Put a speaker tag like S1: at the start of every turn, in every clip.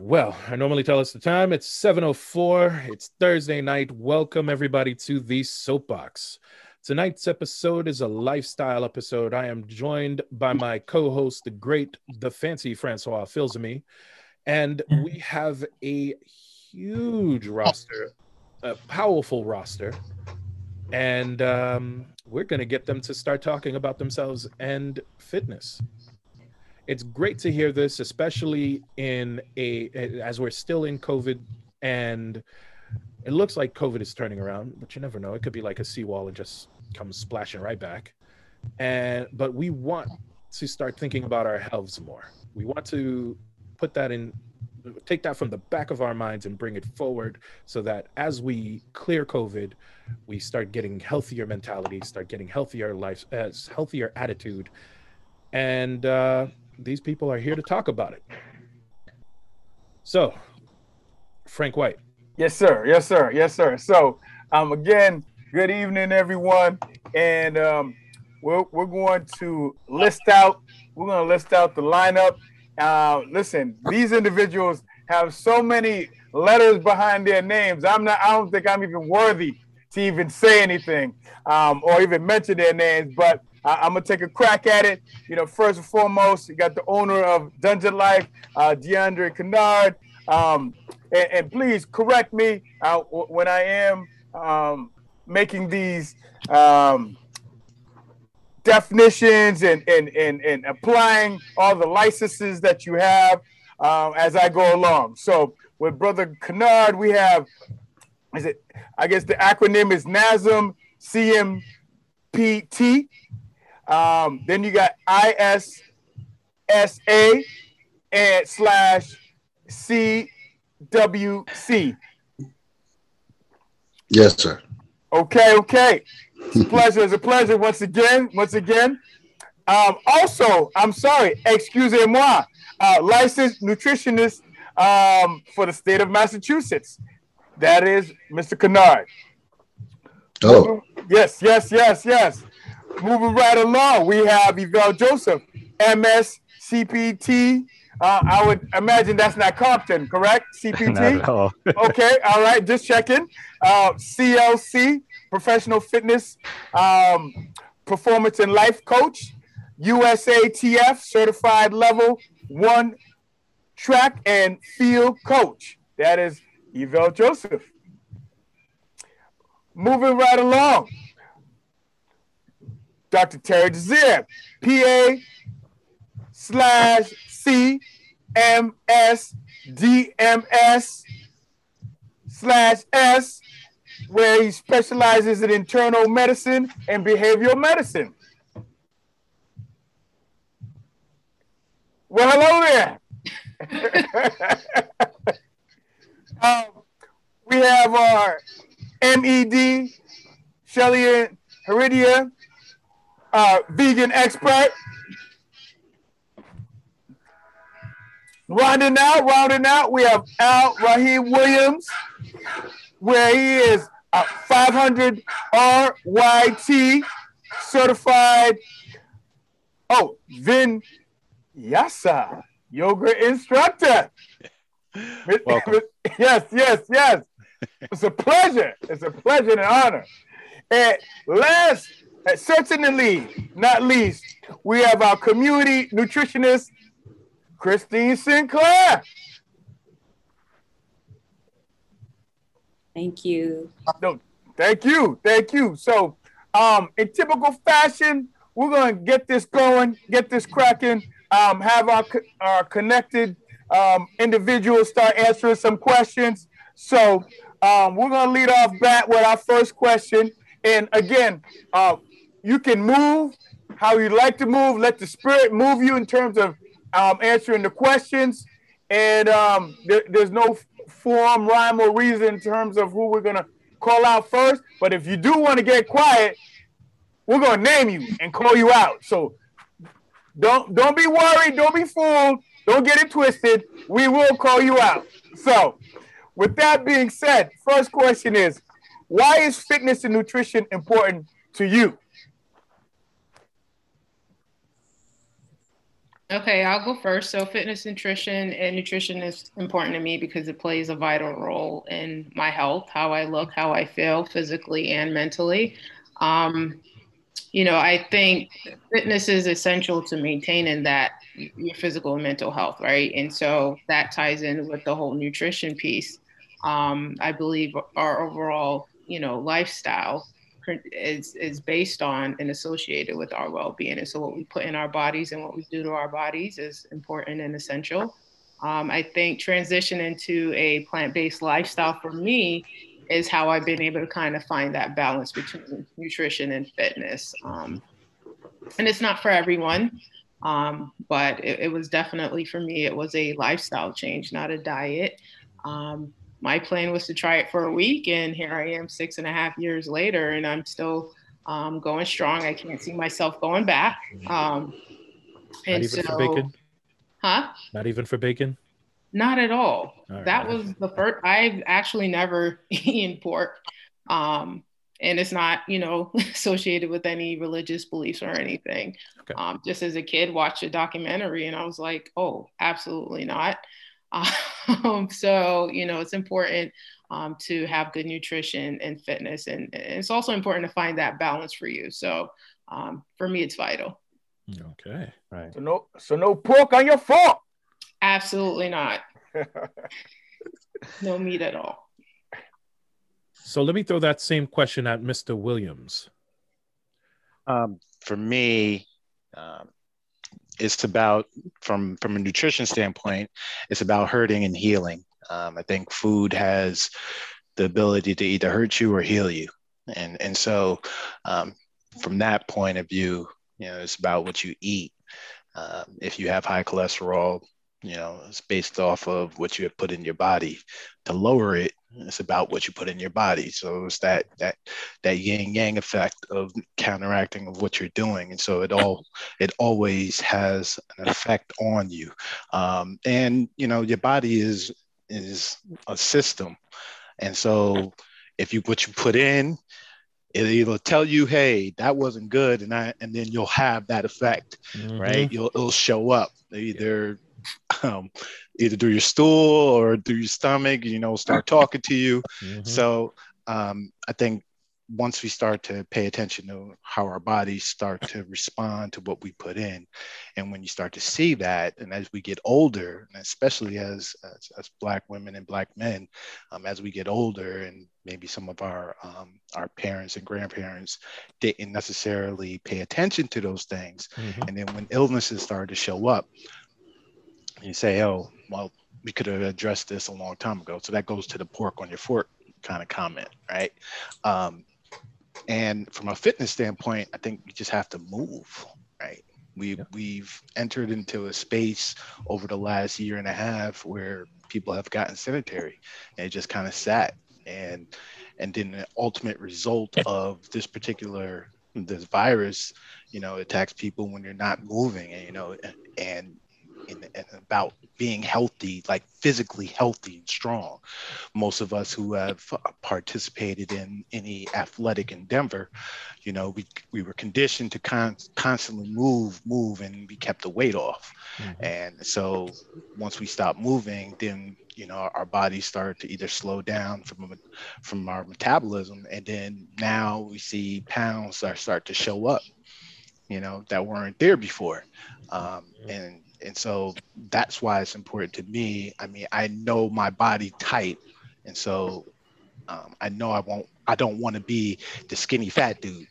S1: Well, I normally tell us the time. It's 7:04. It's Thursday night. Welcome everybody to the Soapbox. Tonight's episode is a lifestyle episode. I am joined by my co-host, the great, the fancy Francois Filsamy, and we have a huge roster, a powerful roster, and um, we're going to get them to start talking about themselves and fitness it's great to hear this, especially in a as we're still in COVID and it looks like COVID is turning around, but you never know. It could be like a seawall and just comes splashing right back. And but we want to start thinking about our healths more. We want to put that in take that from the back of our minds and bring it forward so that as we clear covid we start getting healthier mentality start getting healthier life as uh, healthier attitude and uh, these people are here to talk about it. So, Frank White.
S2: Yes, sir. Yes, sir. Yes, sir. So, um, again, good evening, everyone, and um, we're we're going to list out. We're going to list out the lineup. Uh, listen, these individuals have so many letters behind their names. I'm not. I don't think I'm even worthy to even say anything um, or even mention their names. But I, am gonna take a crack at it. You know, first and foremost, you got the owner of Dungeon Life, uh, DeAndre Kennard. Um, and, and, please correct me uh, when I am um, making these um, definitions and, and, and, and applying all the licenses that you have um, as I go along. So with Brother Kennard, we have, is it, I guess the acronym is NASM CMPT. Um, then you got ISSA and slash CWC.
S3: Yes, sir.
S2: Okay, okay. It's a pleasure. It's a pleasure once again. Once again. Um, also, I'm sorry, excusez-moi, uh, licensed nutritionist um, for the state of Massachusetts. That is Mr. Kennard.
S3: Oh.
S2: Yes, yes, yes, yes. Moving right along, we have Yvel Joseph, MS CPT. Uh, I would imagine that's not Compton, correct? CPT.
S4: not all.
S2: okay, all right, just checking. Uh, CLC, Professional Fitness um, Performance and Life Coach. USATF, Certified Level One Track and Field Coach. That is Yvel Joseph. Moving right along, Dr. Terry Desir, PA slash CMS DMS slash S, where he specializes in internal medicine and behavioral medicine. Well, hello there. um, we have our MED, Shelly Heredia, uh, vegan expert. Rounding out, rounding out, we have Al Rahim Williams, where he is a 500 RYT certified. Oh, Vin Yasa, yoga instructor.
S1: Welcome.
S2: yes, yes, yes. It's a pleasure. It's a pleasure and an honor. And last certainly, not least, we have our community nutritionist, Christine Sinclair.
S5: Thank you.
S2: No, thank you. Thank you. So, um, in typical fashion, we're going to get this going, get this cracking, um, have our, our connected um, individuals start answering some questions. So, um, we're going to lead off back with our first question. And again, uh, you can move how you like to move. Let the spirit move you in terms of um, answering the questions. And um, there, there's no form, rhyme, or reason in terms of who we're gonna call out first. But if you do want to get quiet, we're gonna name you and call you out. So don't don't be worried, don't be fooled, don't get it twisted. We will call you out. So, with that being said, first question is, why is fitness and nutrition important to you?
S4: Okay, I'll go first. So, fitness, nutrition, and nutrition is important to me because it plays a vital role in my health, how I look, how I feel physically and mentally. Um, you know, I think fitness is essential to maintaining that your physical and mental health, right? And so that ties in with the whole nutrition piece. Um, I believe our overall, you know, lifestyle is is based on and associated with our well-being. And so what we put in our bodies and what we do to our bodies is important and essential. Um, i think transition into a plant-based lifestyle for me is how i've been able to kind of find that balance between nutrition and fitness. Um, and it's not for everyone um, but it, it, was definitely for me it was a lifestyle change not a diet. Um, my plan was to try it for a week, and here I am six and a half years later, and I'm still um, going strong. I can't see myself going back. Um,
S1: and Not even so, for bacon?
S4: Huh?
S1: Not even for bacon?
S4: Not at all. all that right. was the first, I've actually never eaten pork. Um, and it's not, you know, associated with any religious beliefs or anything. Okay. Um, just as a kid, watched a documentary and I was like, oh, absolutely not. Um, so, you know, it's important um, to have good nutrition and fitness. And, and, it's also important to find that balance for you. So, um, for me, it's vital.
S1: Okay. Right.
S2: So, no, so no pork on your fork.
S4: Absolutely not. no meat at all.
S1: So, let me throw that same question at Mr. Williams.
S5: Um, for me, um, it's about from from a nutrition standpoint it's about hurting and healing. Um, i think food has the ability to either hurt you or heal you. And and so um, from that point of view you know it's about what you eat. Um, if you have high cholesterol you know it's based off of what you have put in your body to lower it it's about what you put in your body. So it's that that that yin yang effect of counteracting of what you're doing. And so it all it always has an effect on you. Um, and you know your body is is a system. And so if you what you put in it'll either tell you hey that wasn't good and i and then you'll have that effect mm-hmm. right you'll it'll show up. Either um, either through your stool or through your stomach, you know, start talking to you. Mm-hmm. So um, I think once we start to pay attention to how our bodies start to respond to what we put in and when you start to see that and as we get older and especially as as, as black women and black men um, as we get older and maybe some of our um, our parents and grandparents didn't necessarily pay attention to those things mm-hmm. and then when illnesses started to show up you say, oh, well, we could have addressed this a long time ago. So that goes to the pork on your fork kind of comment, right? Um, and from a fitness standpoint, I think we just have to move, right? We, yeah. We've entered into a space over the last year and a half where people have gotten sedentary and it just kind of sat. And and then the ultimate result of this particular this virus, you know, attacks people when you're not moving, and you know, and and, and about being healthy, like physically healthy and strong. Most of us who have participated in any athletic endeavor, you know, we, we were conditioned to con- constantly move, move, and we kept the weight off. Mm-hmm. And so once we stopped moving, then you know our, our bodies start to either slow down from from our metabolism, and then now we see pounds start to show up, you know, that weren't there before. Um, and and so that's why it's important to me. I mean, I know my body type, and so um, I know I won't. I don't want to be the skinny fat dude,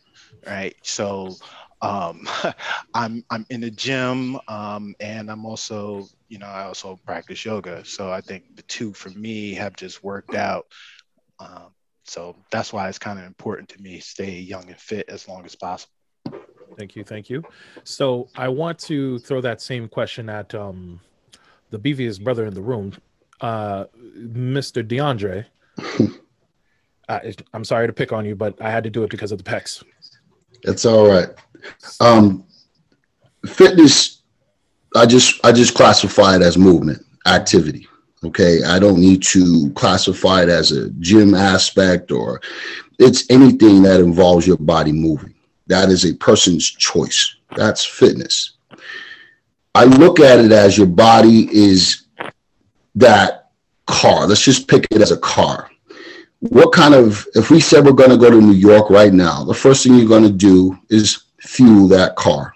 S5: right? So um, I'm I'm in the gym, um, and I'm also, you know, I also practice yoga. So I think the two for me have just worked out. Um, so that's why it's kind of important to me stay young and fit as long as possible.
S1: Thank you, thank you. So I want to throw that same question at um, the beeviest brother in the room, uh, Mr. DeAndre. uh, I'm sorry to pick on you, but I had to do it because of the pecs.
S3: It's all right. Um, fitness, I just I just classify it as movement activity. Okay, I don't need to classify it as a gym aspect or it's anything that involves your body moving. That is a person's choice. That's fitness. I look at it as your body is that car. Let's just pick it as a car. What kind of, if we said we're going to go to New York right now, the first thing you're going to do is fuel that car.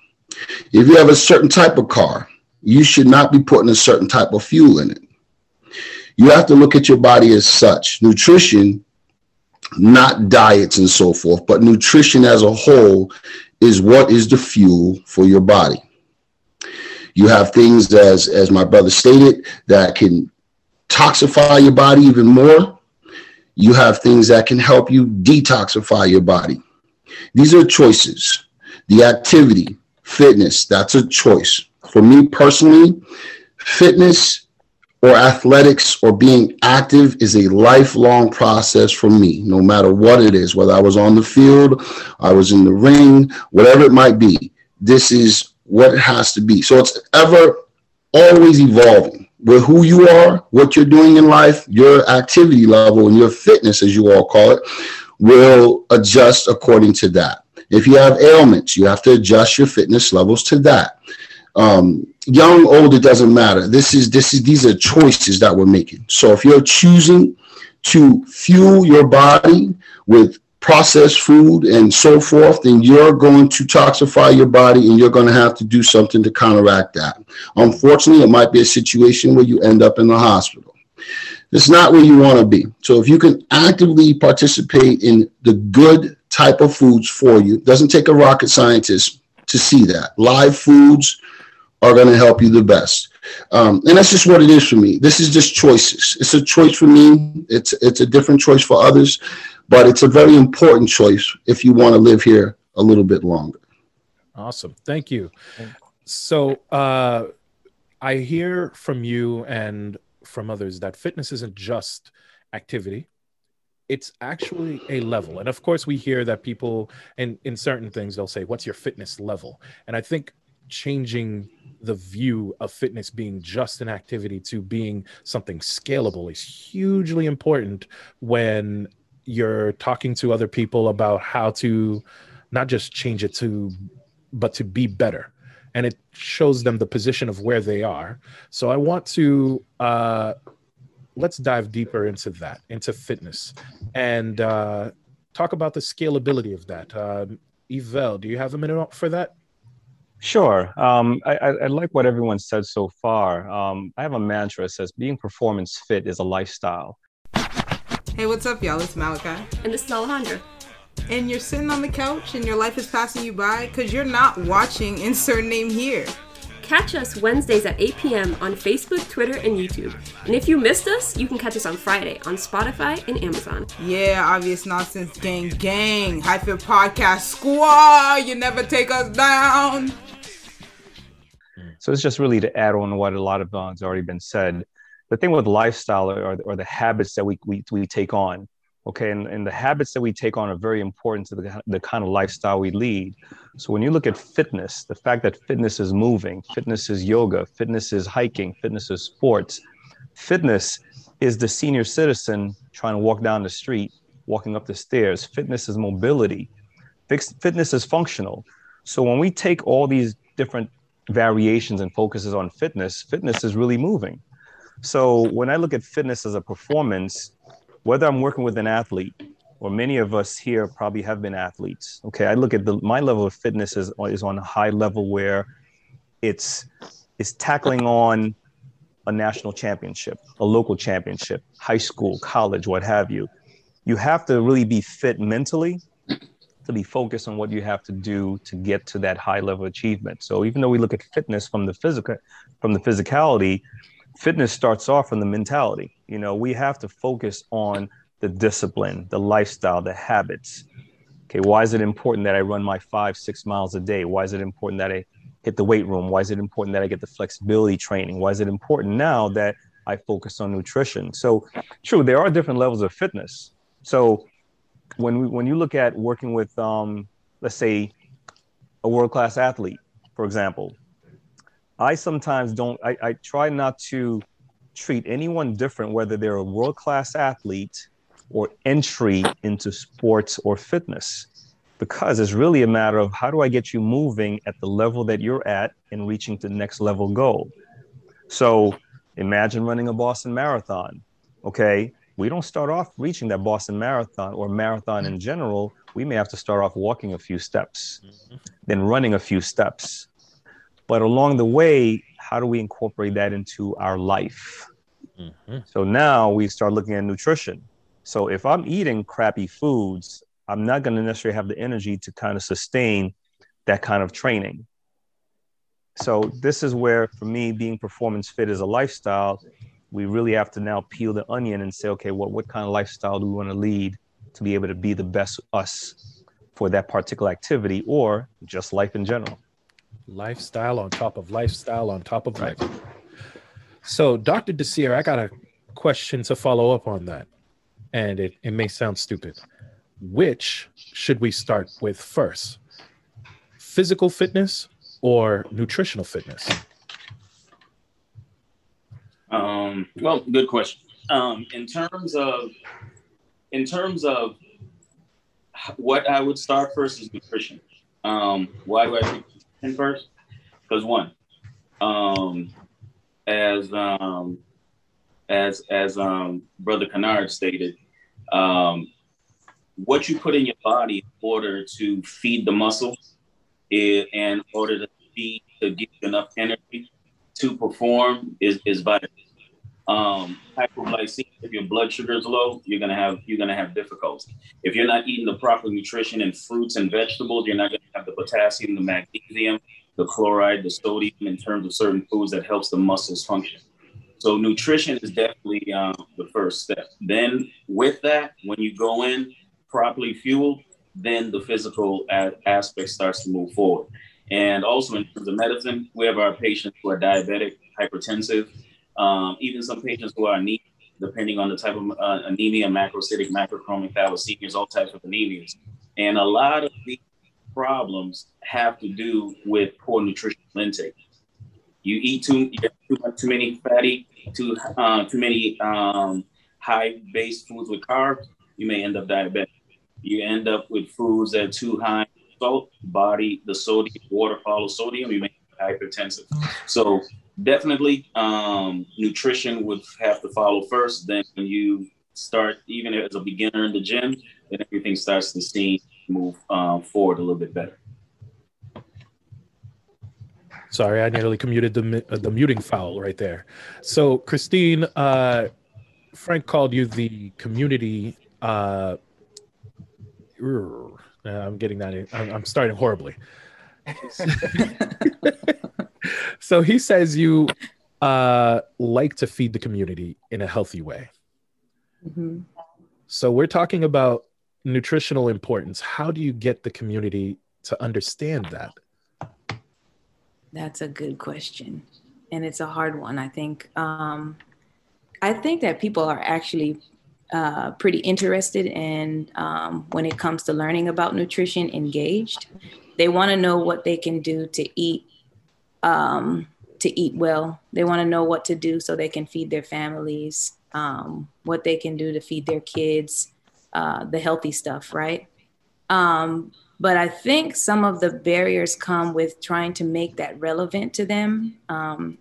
S3: If you have a certain type of car, you should not be putting a certain type of fuel in it. You have to look at your body as such. Nutrition, not diets and so forth, but nutrition as a whole is what is the fuel for your body. You have things, as, as my brother stated, that can toxify your body even more. You have things that can help you detoxify your body. These are choices. The activity, fitness, that's a choice. For me personally, fitness or athletics or being active is a lifelong process for me, no matter what it is, whether I was on the field, I was in the ring, whatever it might be. This is what it has to be. So it's ever always evolving with who you are, what you're doing in life, your activity level, and your fitness, as you all call it, will adjust according to that. If you have ailments, you have to adjust your fitness levels to that. Um, young, old, it doesn't matter. This is this is these are choices that we're making. So if you're choosing to fuel your body with processed food and so forth, then you're going to toxify your body and you're going to have to do something to counteract that. Unfortunately, it might be a situation where you end up in the hospital. It's not where you want to be. So if you can actively participate in the good type of foods for you, doesn't take a rocket scientist to see that. Live foods are going to help you the best. Um, and that's just what it is for me. This is just choices. It's a choice for me. It's it's a different choice for others but it's a very important choice if you want to live here a little bit longer.
S1: Awesome. Thank you. So, uh, I hear from you and from others that fitness isn't just activity, it's actually a level. And of course, we hear that people, in, in certain things, they'll say, What's your fitness level? And I think changing the view of fitness being just an activity to being something scalable is hugely important when you're talking to other people about how to not just change it to but to be better. And it shows them the position of where they are. So i want to uh let's dive deeper into that into fitness and uh talk about the scalability of that. Uh Yvel, do you have a minute for that
S6: Sure. Um, I, I, like what everyone said so far. Um, I have a mantra that says being performance fit is a lifestyle.
S7: Hey, what's up, y'all? It's Malachi.
S8: And this is Alejandra.
S7: And you're sitting on the couch and your life is passing you by because you're not watching Insert Name Here.
S8: Catch us Wednesdays at 8 p.m. on Facebook, Twitter, and YouTube. And if you missed us, you can catch us on Friday on Spotify and Amazon.
S7: Yeah, obvious nonsense gang gang. Hyphen podcast squad. You never take us down.
S6: So it's just really to add on what a lot of uh, has already been said. The thing with lifestyle or, or the habits that we, we, we take on okay? And, and the habits that we take on are very important to the, the kind of lifestyle we lead. So when you look at fitness the fact that fitness is moving fitness is yoga fitness is hiking fitness is sports fitness is the senior citizen trying to walk down the street walking up the stairs. Fitness is mobility. Fitness is functional. So when we take all these different variations and focuses on fitness fitness is really moving so when I look at fitness as a performance, whether I'm working with an athlete or many of us here probably have been athletes. Okay, I look at the my level of fitness is, is on a high level where it's it's tackling on a national championship, a local championship, high school, college, what have you. You have to really be fit mentally to be focused on what you have to do to get to that high level achievement. So even though we look at fitness from the physical from the physicality, fitness starts off from the mentality. You know, we have to focus on the discipline, the lifestyle, the habits. Okay, why is it important that I run my five, six miles a day? Why is it important that I hit the weight room? Why is it important that I get the flexibility training? Why is it important now that I focus on nutrition? So, true, there are different levels of fitness. So, when we, when you look at working with, um, let's say, a world class athlete, for example, I sometimes don't, I, I try not to treat anyone different, whether they're a world class athlete or entry into sports or fitness. because it's really a matter of how do I get you moving at the level that you're at and reaching the next level goal. So imagine running a Boston Marathon. Okay, we don't start off reaching that Boston Marathon or marathon in general. We may have to start off walking a few steps, mm-hmm. then running a few steps. But along the way, how do we incorporate that into our life? Mm-hmm. So now we start looking at nutrition. So if I'm eating crappy foods, I'm not going to necessarily have the energy to kind of sustain that kind of training. So this is where, for me, being performance fit is a lifestyle. We really have to now peel the onion and say, okay, what what kind of lifestyle do we want to lead to be able to be the best us for that particular activity or just life in general?
S1: Lifestyle on top of lifestyle on top of life. So, Dr. Desir, I got a question to follow up on that. And it, it may sound stupid. Which should we start with first? Physical fitness or nutritional fitness?
S9: Um, well, good question. Um, in terms of in terms of what I would start first is nutrition. Um, why do I think nutrition first? Because one, um, as um, as as um, Brother Kennard stated, um, what you put in your body in order to feed the muscle is, in order to feed to give enough energy to perform is, is vital. Um, hypoglycemia, if your blood sugar is low, you're gonna have you're gonna have difficulty. If you're not eating the proper nutrition and fruits and vegetables, you're not gonna have the potassium, the magnesium, the chloride, the sodium in terms of certain foods that helps the muscles function. So nutrition is definitely um, the first step. Then with that, when you go in properly fueled, then the physical a- aspect starts to move forward. And also in terms of medicine, we have our patients who are diabetic, hypertensive, um, even some patients who are anemic, depending on the type of uh, anemia, macrocytic, macrochromic thalassemias, all types of anemias. And a lot of these problems have to do with poor nutritional intake. You eat too, you too, too many fatty, too uh, too many um, high-based foods with carbs, you may end up diabetic. You end up with foods that are too high salt, body, the sodium, water follows sodium, you may be hypertensive. So definitely um, nutrition would have to follow first. Then when you start, even as a beginner in the gym, then everything starts to see move um, forward a little bit better.
S1: Sorry, I nearly commuted the uh, the muting foul right there. So, Christine, uh, Frank called you the community uh, I'm getting that. In, I'm, I'm starting horribly. so he says you uh, like to feed the community in a healthy way. Mm-hmm. So we're talking about nutritional importance. How do you get the community to understand that?
S10: That's a good question. And it's a hard one. I think um, I think that people are actually uh, pretty interested in um, when it comes to learning about nutrition, engaged. They want to know what they can do to eat um, to eat well. They want to know what to do so they can feed their families, um, what they can do to feed their kids, uh, the healthy stuff, right? Um, but I think some of the barriers come with trying to make that relevant to them. Um,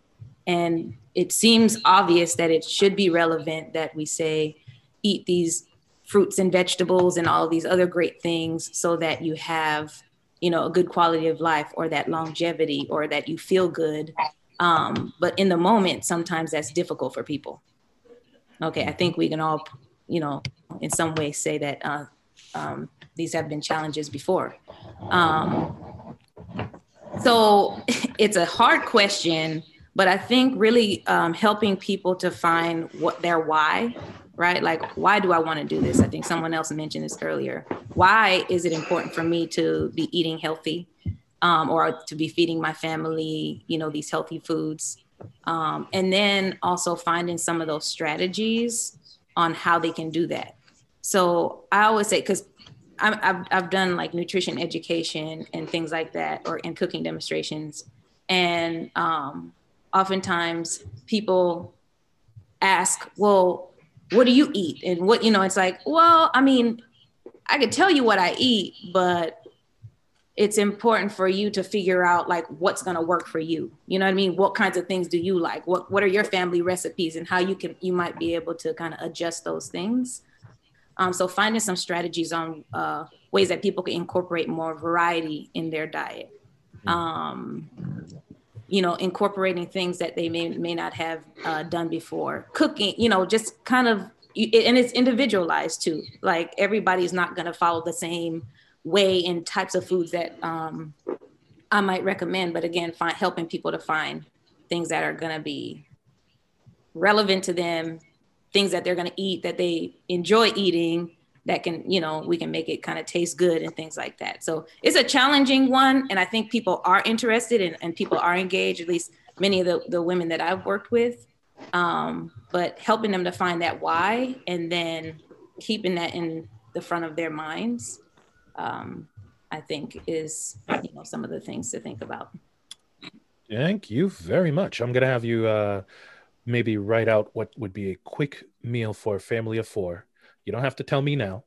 S10: and it seems obvious that it should be relevant that we say, eat these fruits and vegetables and all these other great things so that you have you know a good quality of life or that longevity or that you feel good. Um, but in the moment sometimes that's difficult for people. Okay i think we can all you know in some way say that uh, um, these have been challenges before. Um, so it's a hard question but i think really um, helping people to find what their why right? Like, why do I want to do this? I think someone else mentioned this earlier. Why is it important for me to be eating healthy um, or to be feeding my family, you know, these healthy foods? Um, and then also finding some of those strategies on how they can do that. So I always say, because I've, I've done like nutrition education and things like that, or in cooking demonstrations. And um, oftentimes people ask, well, what do you eat? And what, you know, it's like, well, I mean, I could tell you what I eat, but it's important for you to figure out like what's going to work for you. You know what i mean? What kinds of things do you like? What what are your family recipes and how you can you might be able to kind of adjust those things. Um, so finding some strategies on uh, ways that people can incorporate more variety in their diet. Um, you know incorporating things that they may may not have uh, done before cooking you know just kind of and it's individualized too like everybody's not going to follow the same way and types of foods that um, I might recommend. But again, find helping people to find things that are going to be relevant to them, things that they're going to eat that they enjoy eating that can, you know, we can make it kind of taste good and things like that. So it's a challenging one. And I think people are interested and, and people are engaged, at least many of the, the women that I've worked with. Um, but helping them to find that why and then keeping that in the front of their minds um, I think is you know some of the things to think about.
S1: Thank you very much. I'm gonna have you uh, maybe write out what would be a quick meal for a family of four. You don't have to tell me now.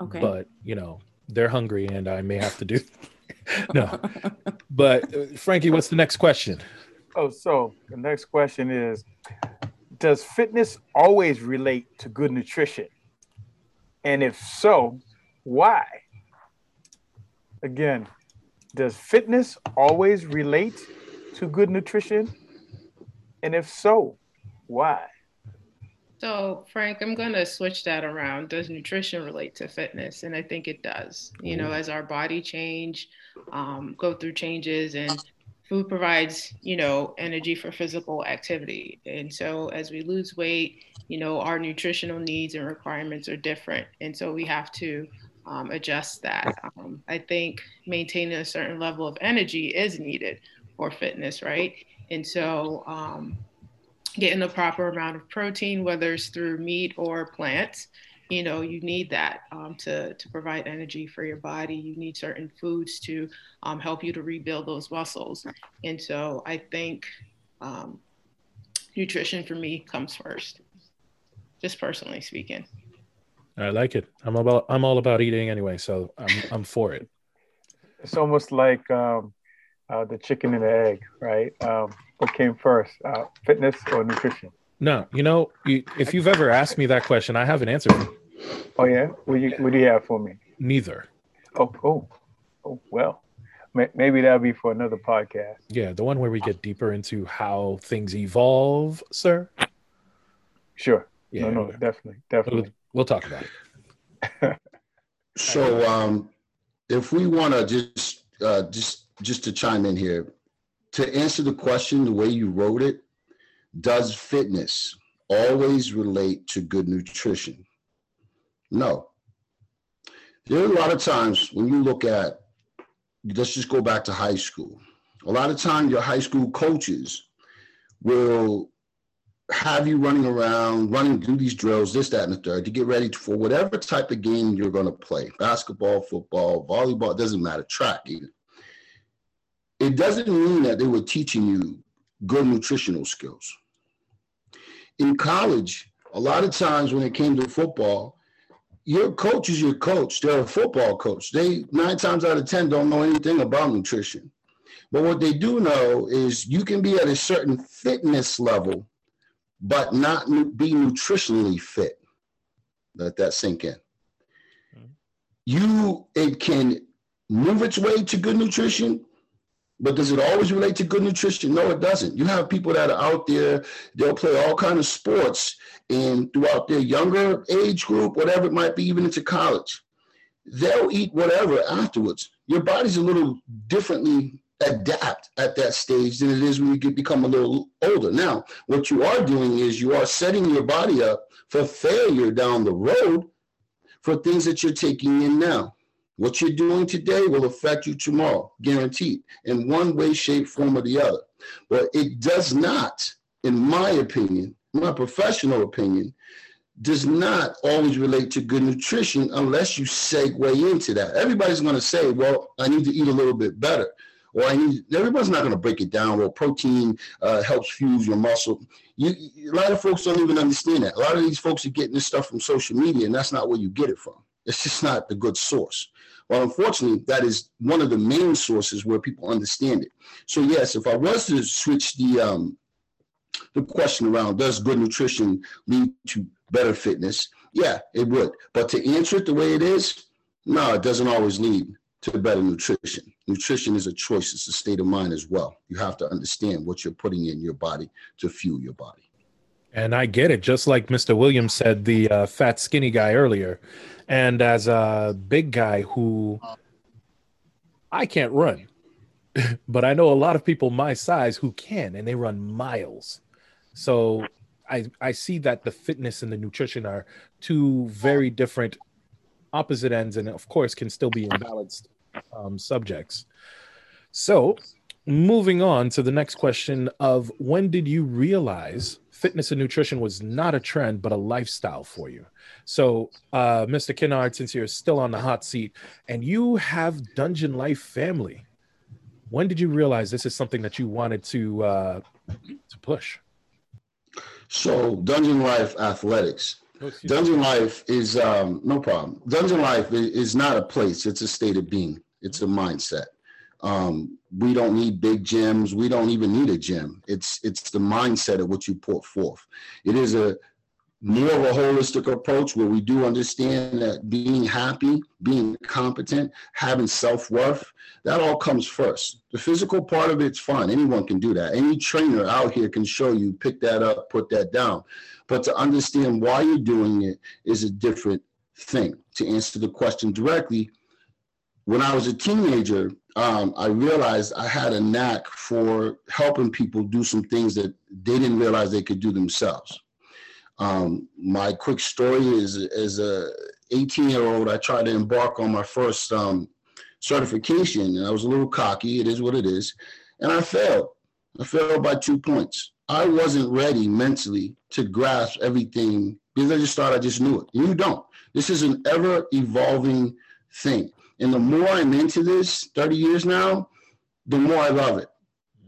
S10: Okay.
S1: But you know they're hungry, and I may have to do. no, but uh, Frankie, what's the next question?
S2: Oh, so the next question is Does fitness always relate to good nutrition? And if so, why? again, does fitness always relate to good nutrition? And if so, why?
S4: So, Frank, I'm going to switch that around. Does nutrition relate to fitness? And I think it does. You know, as our body change, um, go through changes, and food provides, you know, energy for physical activity. And so, as we lose weight, you know, our nutritional needs and requirements are different. And so, we have to um, adjust that. Um, I think maintaining a certain level of energy is needed for fitness, right? And so, um, getting the proper amount of protein, whether it's through meat or plants, you know, you need that um, to, to provide energy for your body. You need certain foods to um, help you to rebuild those muscles. And so, I think um, nutrition for me comes first, just personally speaking.
S1: I like it. I'm about I'm all about eating anyway, so I'm I'm for it.
S2: It's almost like um, uh, the chicken and the egg, right? Um, what came first, uh, fitness or nutrition?
S1: No, you know, you, if you've ever asked me that question, I have an answer.
S2: Oh yeah, what do you what do you have for me?
S1: Neither.
S2: Oh oh oh well, maybe that'll be for another podcast.
S1: Yeah, the one where we get deeper into how things evolve, sir.
S2: Sure. Yeah. No, no, definitely, definitely.
S1: We'll talk about it.
S3: so, um, if we want to just uh, just just to chime in here, to answer the question the way you wrote it, does fitness always relate to good nutrition? No. There are a lot of times when you look at, let's just go back to high school. A lot of times your high school coaches will have you running around, running, do these drills, this, that, and the third, to get ready for whatever type of game you're going to play basketball, football, volleyball—it doesn't matter, track even. It doesn't mean that they were teaching you good nutritional skills. In college, a lot of times when it came to football, your coach is your coach. They're a football coach. They nine times out of 10 don't know anything about nutrition. But what they do know is you can be at a certain fitness level but not be nutritionally fit. Let that sink in. Mm-hmm. You, it can move its way to good nutrition, but does it always relate to good nutrition? No, it doesn't. You have people that are out there, they'll play all kind of sports and throughout their younger age group, whatever it might be, even into college. They'll eat whatever afterwards. Your body's a little differently adapt at that stage than it is when you get, become a little older. Now, what you are doing is you are setting your body up for failure down the road for things that you're taking in now. What you're doing today will affect you tomorrow, guaranteed, in one way, shape, form, or the other. But it does not, in my opinion, my professional opinion, does not always relate to good nutrition unless you segue into that. Everybody's going to say, well, I need to eat a little bit better I need, everybody's not going to break it down. Well, protein uh, helps fuse your muscle. You, a lot of folks don't even understand that. A lot of these folks are getting this stuff from social media, and that's not where you get it from. It's just not the good source. Well, unfortunately, that is one of the main sources where people understand it. So yes, if I was to switch the um, the question around, does good nutrition lead to better fitness? Yeah, it would. But to answer it the way it is, no, it doesn't always lead to better nutrition. Nutrition is a choice, it's a state of mind as well. You have to understand what you're putting in your body to fuel your body.
S1: And I get it, just like Mr. Williams said, the uh, fat, skinny guy earlier. And as a big guy who I can't run, but I know a lot of people my size who can, and they run miles. So I, I see that the fitness and the nutrition are two very different opposite ends, and of course, can still be imbalanced um, subjects. So, moving on to the next question of when did you realize fitness and nutrition was not a trend but a lifestyle for you. So, uh, Mr. Kennard, since you're still on the hot seat and you have Dungeon Life family, when did you realize this is something that you wanted to uh, to push?
S3: So, Dungeon Life Athletics. Dungeon Life is um, no problem. Dungeon Life is not a place; it's a state of being. It's a mindset. Um, we don't need big gyms. We don't even need a gym. It's it's the mindset of what you put forth. It is a more of a holistic approach where we do understand that being happy, being competent, having self worth, that all comes first. The physical part of it's fine. Anyone can do that. Any trainer out here can show you, pick that up, put that down. But to understand why you're doing it is a different thing. To answer the question directly, when I was a teenager, um, I realized I had a knack for helping people do some things that they didn't realize they could do themselves. Um, my quick story is as a 18 year old, I tried to embark on my first um, certification, and I was a little cocky. It is what it is, and I failed. I failed by two points. I wasn't ready mentally to grasp everything because I just thought I just knew it. You don't. This is an ever evolving thing. And the more I'm into this, 30 years now, the more I love it.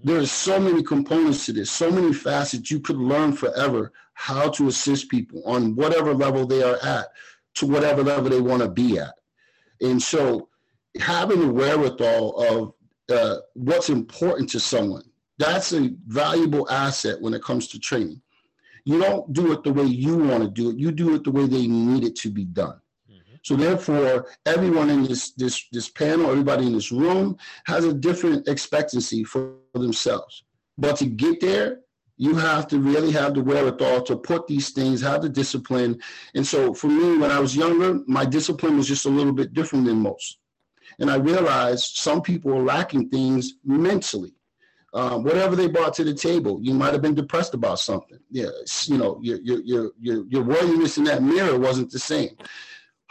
S3: There are so many components to this, so many facets you could learn forever how to assist people on whatever level they are at to whatever level they want to be at. And so having the wherewithal of uh, what's important to someone, that's a valuable asset when it comes to training. You don't do it the way you want to do it. You do it the way they need it to be done. Mm-hmm. So therefore, everyone in this this this panel, everybody in this room has a different expectancy for themselves. But to get there, you have to really have the wherewithal to put these things, have the discipline. And so for me, when I was younger, my discipline was just a little bit different than most. And I realized some people are lacking things mentally. Um, whatever they brought to the table, you might have been depressed about something. Yeah, you know, your your your your your worthiness in that mirror wasn't the same.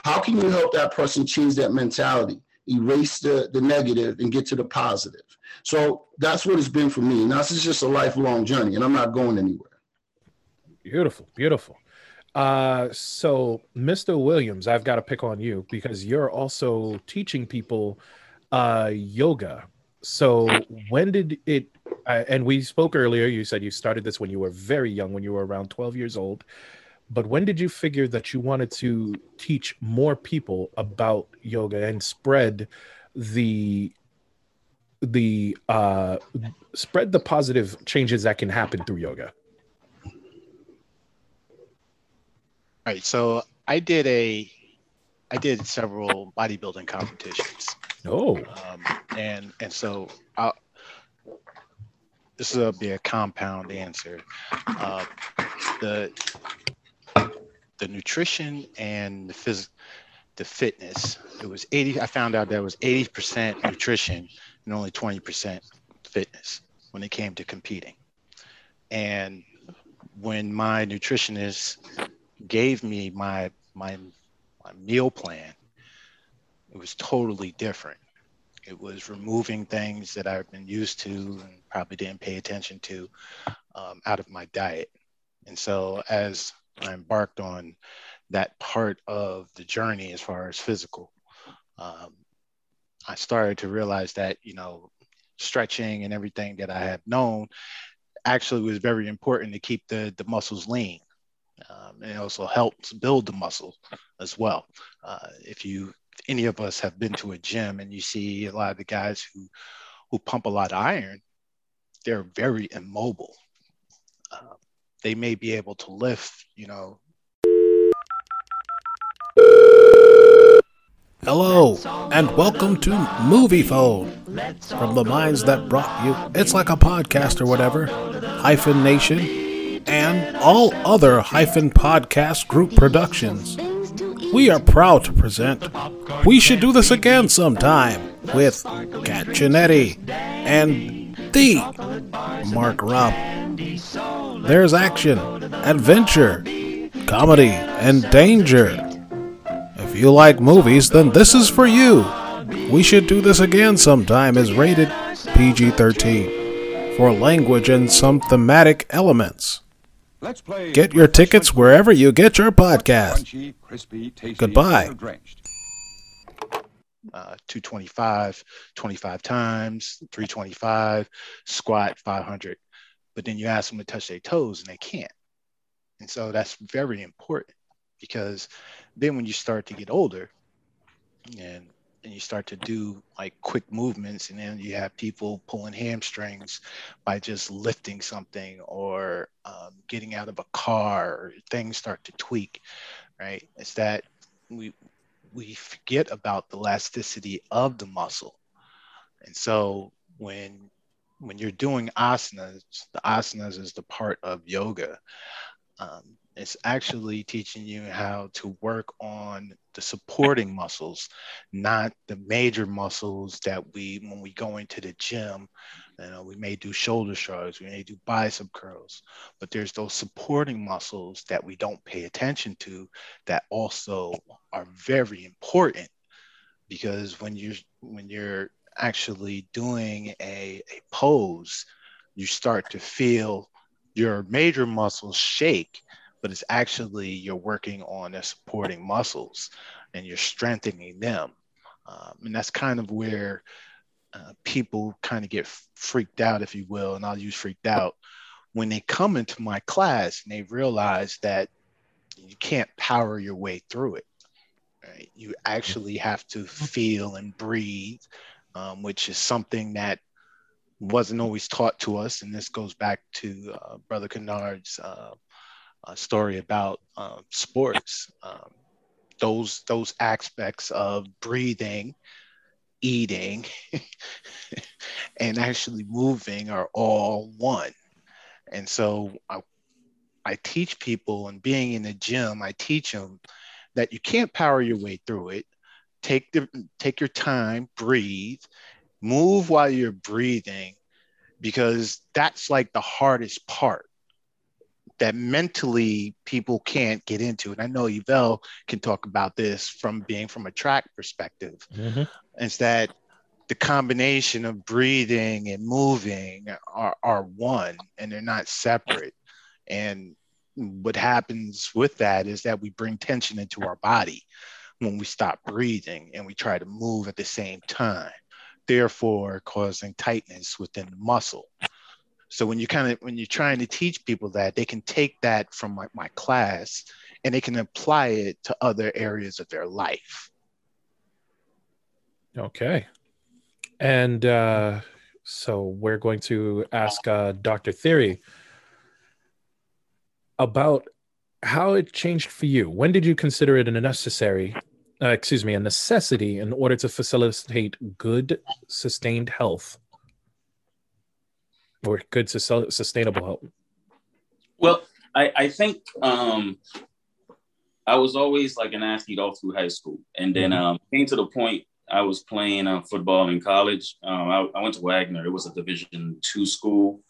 S3: How can you help that person change that mentality, erase the, the negative and get to the positive? So that's what it's been for me. And this is just a lifelong journey, and I'm not going anywhere.
S1: Beautiful, beautiful. Uh, so, Mr. Williams, I've got to pick on you because you're also teaching people uh, yoga. So, when did it? Uh, and we spoke earlier. You said you started this when you were very young, when you were around 12 years old. But when did you figure that you wanted to teach more people about yoga and spread the the uh spread the positive changes that can happen through yoga?
S5: All right, so I did a I did several bodybuilding competitions.
S1: Oh.
S5: Um, and and so I'll, this will be a compound answer. Uh, the the nutrition and the phys- the fitness. It was 80. I found out that was 80% nutrition and only 20% fitness when it came to competing. And when my nutritionist gave me my my my meal plan, it was totally different. It was removing things that I've been used to and probably didn't pay attention to um, out of my diet. And so as I embarked on that part of the journey as far as physical. Um, I started to realize that, you know, stretching and everything that I had known actually was very important to keep the, the muscles lean. Um, and it also helps build the muscle as well. Uh, if you, any of us have been to a gym and you see a lot of the guys who, who pump a lot of iron, they're very immobile. Uh, they may be able to lift, you know,
S11: Hello, and welcome to Movie Phone. From the minds that brought you It's Like a Podcast or whatever, Hyphen Nation, and all other Hyphen Podcast Group productions. We are proud to present We Should Do This Again Sometime with Chinetti and the Mark Robb. There's action, adventure, comedy, and danger. If you like movies, then this is for you. We Should Do This Again Sometime is rated PG 13 for language and some thematic elements. Get your tickets wherever you get your podcast. Goodbye.
S5: Uh, 225, 25 times, 325, squat 500. But then you ask them to touch their toes and they can't. And so that's very important because then when you start to get older and and you start to do like quick movements and then you have people pulling hamstrings by just lifting something or um, getting out of a car things start to tweak right it's that we we forget about the elasticity of the muscle. And so when when you're doing asanas the asanas is the part of yoga um, it's actually teaching you how to work on the supporting muscles, not the major muscles that we, when we go into the gym, you know, we may do shoulder shrugs, we may do bicep curls, but there's those supporting muscles that we don't pay attention to that also are very important. Because when you're when you're actually doing a, a pose, you start to feel your major muscles shake but it's actually you're working on the supporting muscles and you're strengthening them. Um, and that's kind of where uh, people kind of get freaked out, if you will, and I'll use freaked out when they come into my class and they realize that you can't power your way through it. Right? You actually have to feel and breathe, um, which is something that wasn't always taught to us. And this goes back to uh, Brother Kennard's uh, uh, story about uh, sports. Um, those those aspects of breathing, eating, and actually moving are all one. And so I, I teach people, and being in the gym, I teach them that you can't power your way through it. Take the take your time, breathe, move while you're breathing, because that's like the hardest part that mentally people can't get into. And I know Yvel can talk about this from being from a track perspective. Mm-hmm. It's that the combination of breathing and moving are, are one and they're not separate. And what happens with that is that we bring tension into our body when we stop breathing and we try to move at the same time, therefore causing tightness within the muscle. So when you kind of when you're trying to teach people that, they can take that from my, my class and they can apply it to other areas of their life.
S1: Okay. And uh, so we're going to ask uh, Dr. Theory about how it changed for you. When did you consider it a necessary, uh, excuse me, a necessity in order to facilitate good, sustained health? Or good sustainable health?
S9: Well, I, I think um, I was always like an athlete all through high school, and then mm-hmm. um, came to the point I was playing uh, football in college. Um, I, I, went to Wagner. It was a Division two school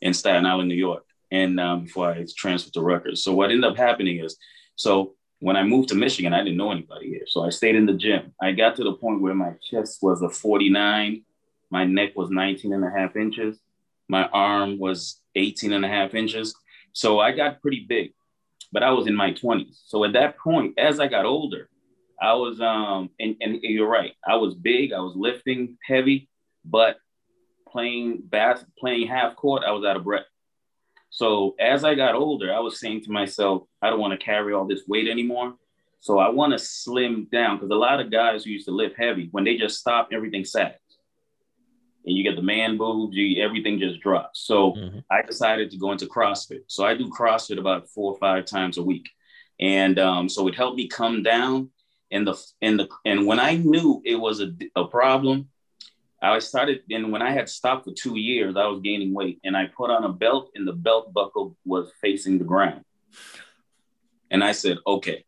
S9: in Staten Island, New York, and um, before I transferred to Rutgers. So what ended up happening is, so when I moved to Michigan, I didn't know anybody here, so I stayed in the gym. I got to the point where my chest was a 49, my neck was 19 and a half inches, my arm was 18 and a half inches. So I got pretty big, but I was in my 20s. So at that point, as I got older, I was, um, and, and you're right, I was big, I was lifting heavy, but playing bass, playing half court, I was out of breath. So as I got older, I was saying to myself, I don't want to carry all this weight anymore. So I want to slim down because a lot of guys who used to lift heavy, when they just stop, everything sags. And you get the man boobs, you, everything just drops. So
S1: Mhm.
S9: I decided to go into CrossFit. So I do CrossFit about four or five times a week. And um, so it helped me come down. And the and the and when I knew it was a, a problem, I started, and when I had stopped for two years, I was gaining weight, and I put on a belt, and the belt buckle was facing the ground. And I said, okay.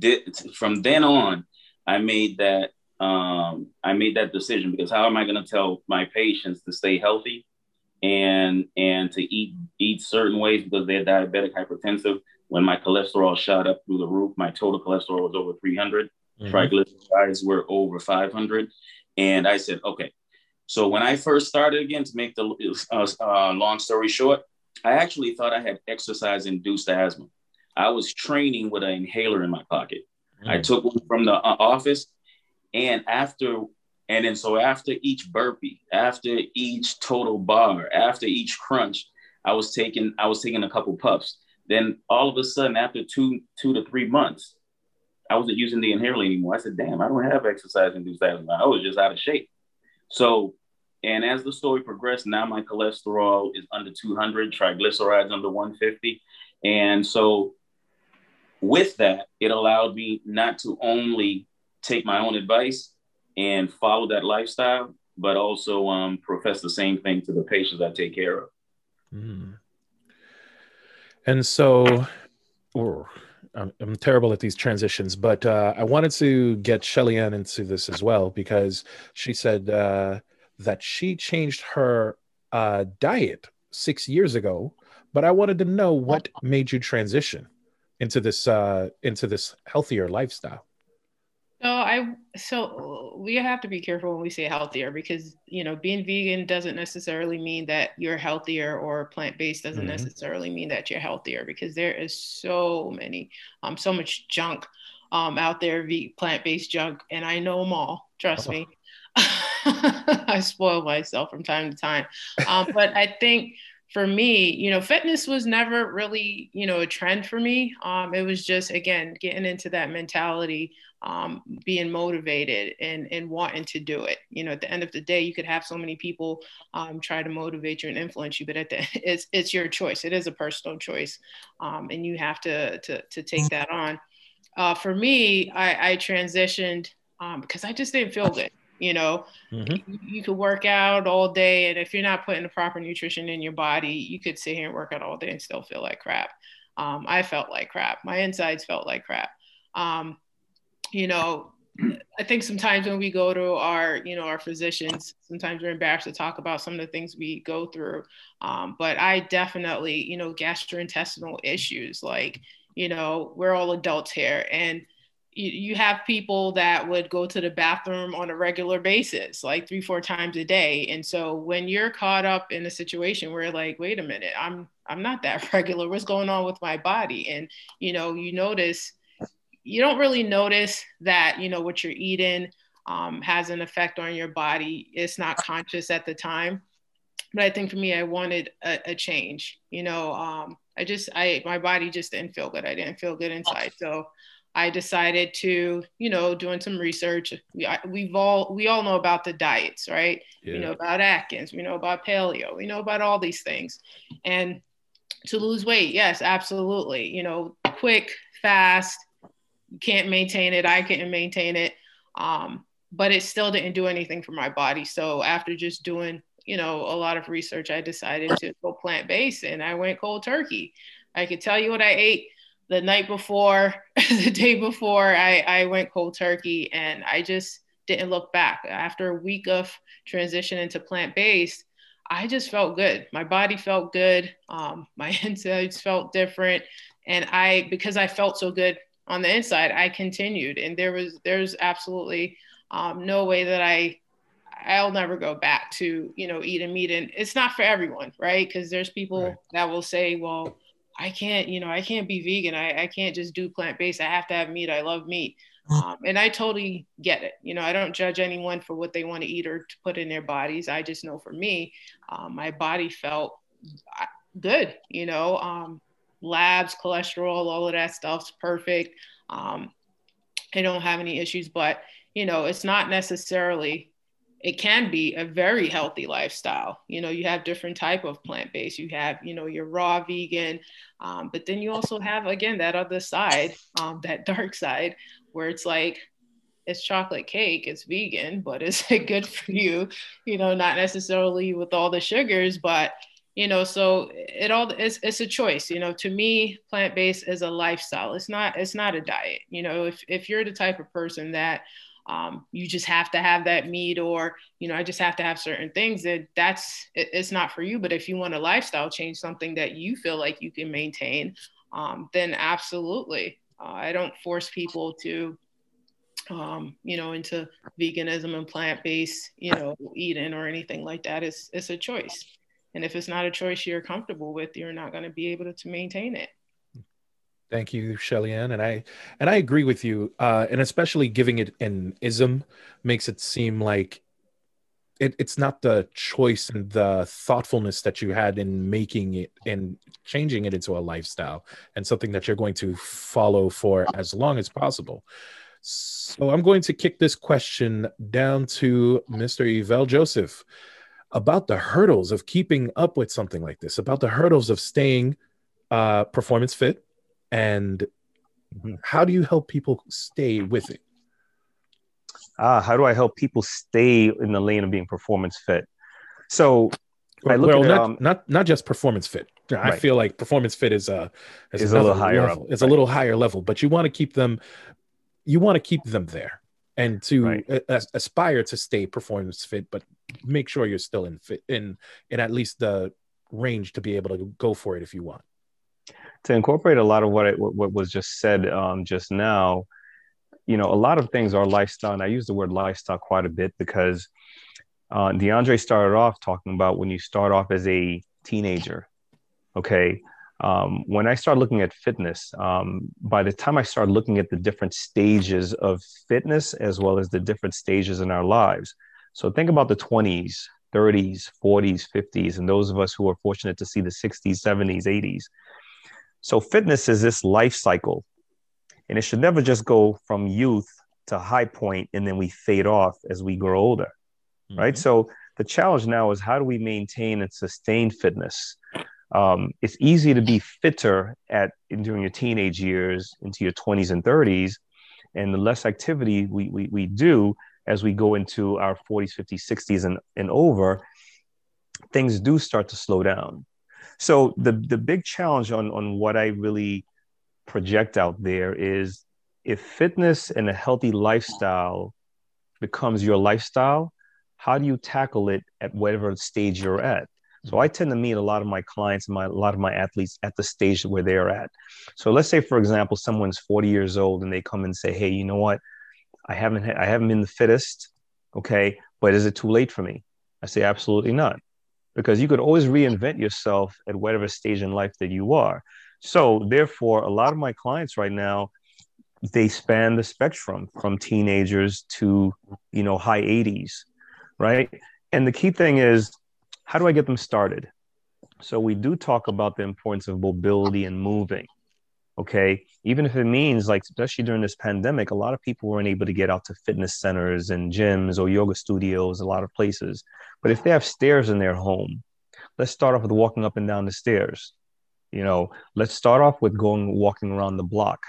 S9: Thi- From then on, I made that um, I made that decision because how am I going to tell my patients to stay healthy and and to eat eat certain ways because they're diabetic hypertensive? When my cholesterol shot up through the roof, my total cholesterol was over 300
S1: Mhm.
S9: triglycerides were over 500 and i said okay so when i first started again to make the uh, uh, long story short i actually thought i had exercise induced asthma i was training with an inhaler in my pocket i
S1: Mm.
S9: took one from the uh, office and after and then so after each burpee after each total bar after each crunch i was taking i was taking a couple puffs then all of a sudden after two two to three months I wasn't using the inhaler anymore. I said, damn, I don't have exercise induced asthma. I was just out of shape. So, and as the story progressed, now my cholesterol is under 200, triglycerides under 150. And so, with that, it allowed me not to only take my own advice and follow that lifestyle, but also um, profess the same thing to the patients I take care of.
S1: Mm. And so, or I'm, I'm terrible at these transitions, but uh, I wanted to get Shelly Ann into this as well because she said uh, that she changed her uh, diet six years ago. But I wanted to know what made you transition into this uh, into this healthier lifestyle.
S4: So I so we have to be careful when we say healthier because you know being vegan doesn't necessarily mean that you're healthier or plant based doesn't
S1: Mhm.
S4: necessarily mean that you're healthier because there is so many um so much junk um out there ve- plant based junk and I know them all trust
S1: Oh.
S4: me I spoil myself from time to time um but I think for me, you know, fitness was never really, you know, a trend for me. Um, it was just again getting into that mentality, um, being motivated and and wanting to do it. You know, at the end of the day, you could have so many people um, try to motivate you and influence you, but at the it's it's your choice. It is a personal choice, um, and you have to to to take that on. Uh, for me, I, I transitioned um, because I just didn't feel good. You know,
S1: Mhm.
S4: you, you could work out all day, and if you're not putting the proper nutrition in your body, you could sit here and work out all day and still feel like crap. Um, I felt like crap. My insides felt like crap. Um, you know, I think sometimes when we go to our, you know, our physicians, sometimes we're embarrassed to talk about some of the things we go through. Um, but I definitely, you know, gastrointestinal issues. Like, you know, we're all adults here, and you, have people that would go to the bathroom on a regular basis, like three, four times a day. And so when you're caught up in a situation where like, wait a minute, I'm I'm not that regular. What's going on with my body? And you know, you notice you don't really notice that you know what you're eating um, has an effect on your body. It's not conscious at the time. But I think for me, I wanted a, a change. You know, um, I just I my body just didn't feel good. I didn't feel good inside. So I decided to, you know, doing some research. We, I, we've all we all know about the diets, right? We know about Atkins. We know about paleo. We know about all these things, and to lose weight, yes, absolutely. You know, quick, fast. You can't maintain it. I couldn't maintain it, um, but it still didn't do anything for my body. So after just doing, you know, a lot of research, I decided to go plant based, and I went cold turkey. I could tell you what I ate the night before, the day before I, I went cold turkey, and I just didn't look back. After a week of transition into plant based, I just felt good. My body felt good. Um, my insides felt different, and I because I felt so good on the inside, I continued, and there was there's absolutely um, no way that I I'll never go back to you know eating meat, and it's not for everyone, right? Because there's people
S1: Right.
S4: that will say, well. I can't, you know, I can't be vegan. I, I can't just do plant based. I have to have meat. I love meat. Um, and I totally get it. You know, I don't judge anyone for what they want to eat or to put in their bodies. I just know for me, um, my body felt good. You know, um, labs, cholesterol, all of that stuff's perfect. Um, I don't have any issues, but you know, it's not necessarily it can be a very healthy lifestyle. You know you have different type of plant-based. You have you know your raw vegan um, but then you also have again that other side um, that dark side where it's like it's chocolate cake it's vegan but is it good for you. You know not necessarily with all the sugars but you know so it all it's, it's a choice. You know to me plant-based is a lifestyle. It's not it's not a diet. You know if, if you're the type of person that um, you just have to have that meat or you know i just have to have certain things that that's it, it's not for you. But if you want a lifestyle change something that you feel like you can maintain um, then absolutely. Uh, i don't force people to um, you know into veganism and plant-based you know eating or anything like that. It's, it's a choice. And if it's not a choice you're comfortable with you're not going to be able to, to maintain it
S1: Thank you, Shelly Ann. And I and I agree with you. Uh, and especially giving it an ism makes it seem like it, it's not the choice and the thoughtfulness that you had in making it and changing it into a lifestyle and something that you're going to follow for as long as possible. So I'm going to kick this question down to Mr. Yvel Joseph about the hurdles of keeping up with something like this, about the hurdles of staying uh, performance fit and mm-hmm. how do you help people stay with it
S6: ah how do i help people stay in the lane of being performance fit so
S1: well, well at, not, um, not not just performance fit i right. feel like performance fit is a is, is a little higher level. it's right. a little higher level but you want to keep them you want to keep them there and to right. aspire to stay performance fit but make sure you're still in fit in in at least the range to be able to go for it if you want
S6: to incorporate a lot of what, what, what was just said um, just now, you know, a lot of things are lifestyle. And I use the word lifestyle quite a bit because uh, DeAndre started off talking about when you start off as a teenager. Okay. Um, when I started looking at fitness, um, by the time I started looking at the different stages of fitness as well as the different stages in our lives. So think about the 20s, 30s, 40s, 50s, and those of us who are fortunate to see the 60s, 70s, 80s. So fitness is this life cycle, and it should never just go from youth to high point and then we fade off as we grow older, mm-hmm. right? So the challenge now is how do we maintain and sustain fitness? Um, it's easy to be fitter at during your teenage years into your 20s and 30s, and the less activity we, we, we do as we go into our 40s, 50s, 60s, and, and over, things do start to slow down. So the the big challenge on on what I really project out there is if fitness and a healthy lifestyle becomes your lifestyle, how do you tackle it at whatever stage you're at? So I tend to meet a lot of my clients and my, a lot of my athletes at the stage where they're at. So let's say, for example, someone's 40 years old and they come and say, "Hey, you know what? I haven't I haven't been the fittest, okay, but is it too late for me?" I say, "Absolutely not because you could always reinvent yourself at whatever stage in life that you are. So, therefore, a lot of my clients right now, they span the spectrum from teenagers to, you know, high 80s, right? And the key thing is, how do I get them started? So, we do talk about the importance of mobility and moving okay? Even if it means like especially during this pandemic a lot of people weren't able to get out to fitness centers and gyms or yoga studios a lot of places. But if they have stairs in their home let's start off with walking up and down the stairs. You know let's start off with going walking around the block.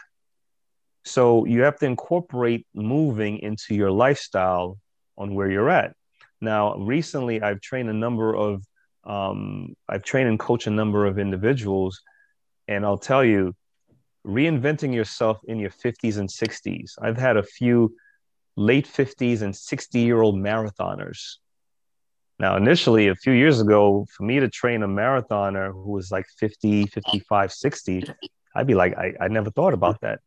S6: So you have to incorporate moving into your lifestyle on where you're at. Now recently i've trained a number of um, i've trained and coached a number of individuals and i'll tell you reinventing yourself in your 50s and 60s. I've had a few late 50s and 60 year old marathoners. Now, initially, a few years ago, for me to train a marathoner who was like 50, 55, 60, I'd be like, I, I never thought about that.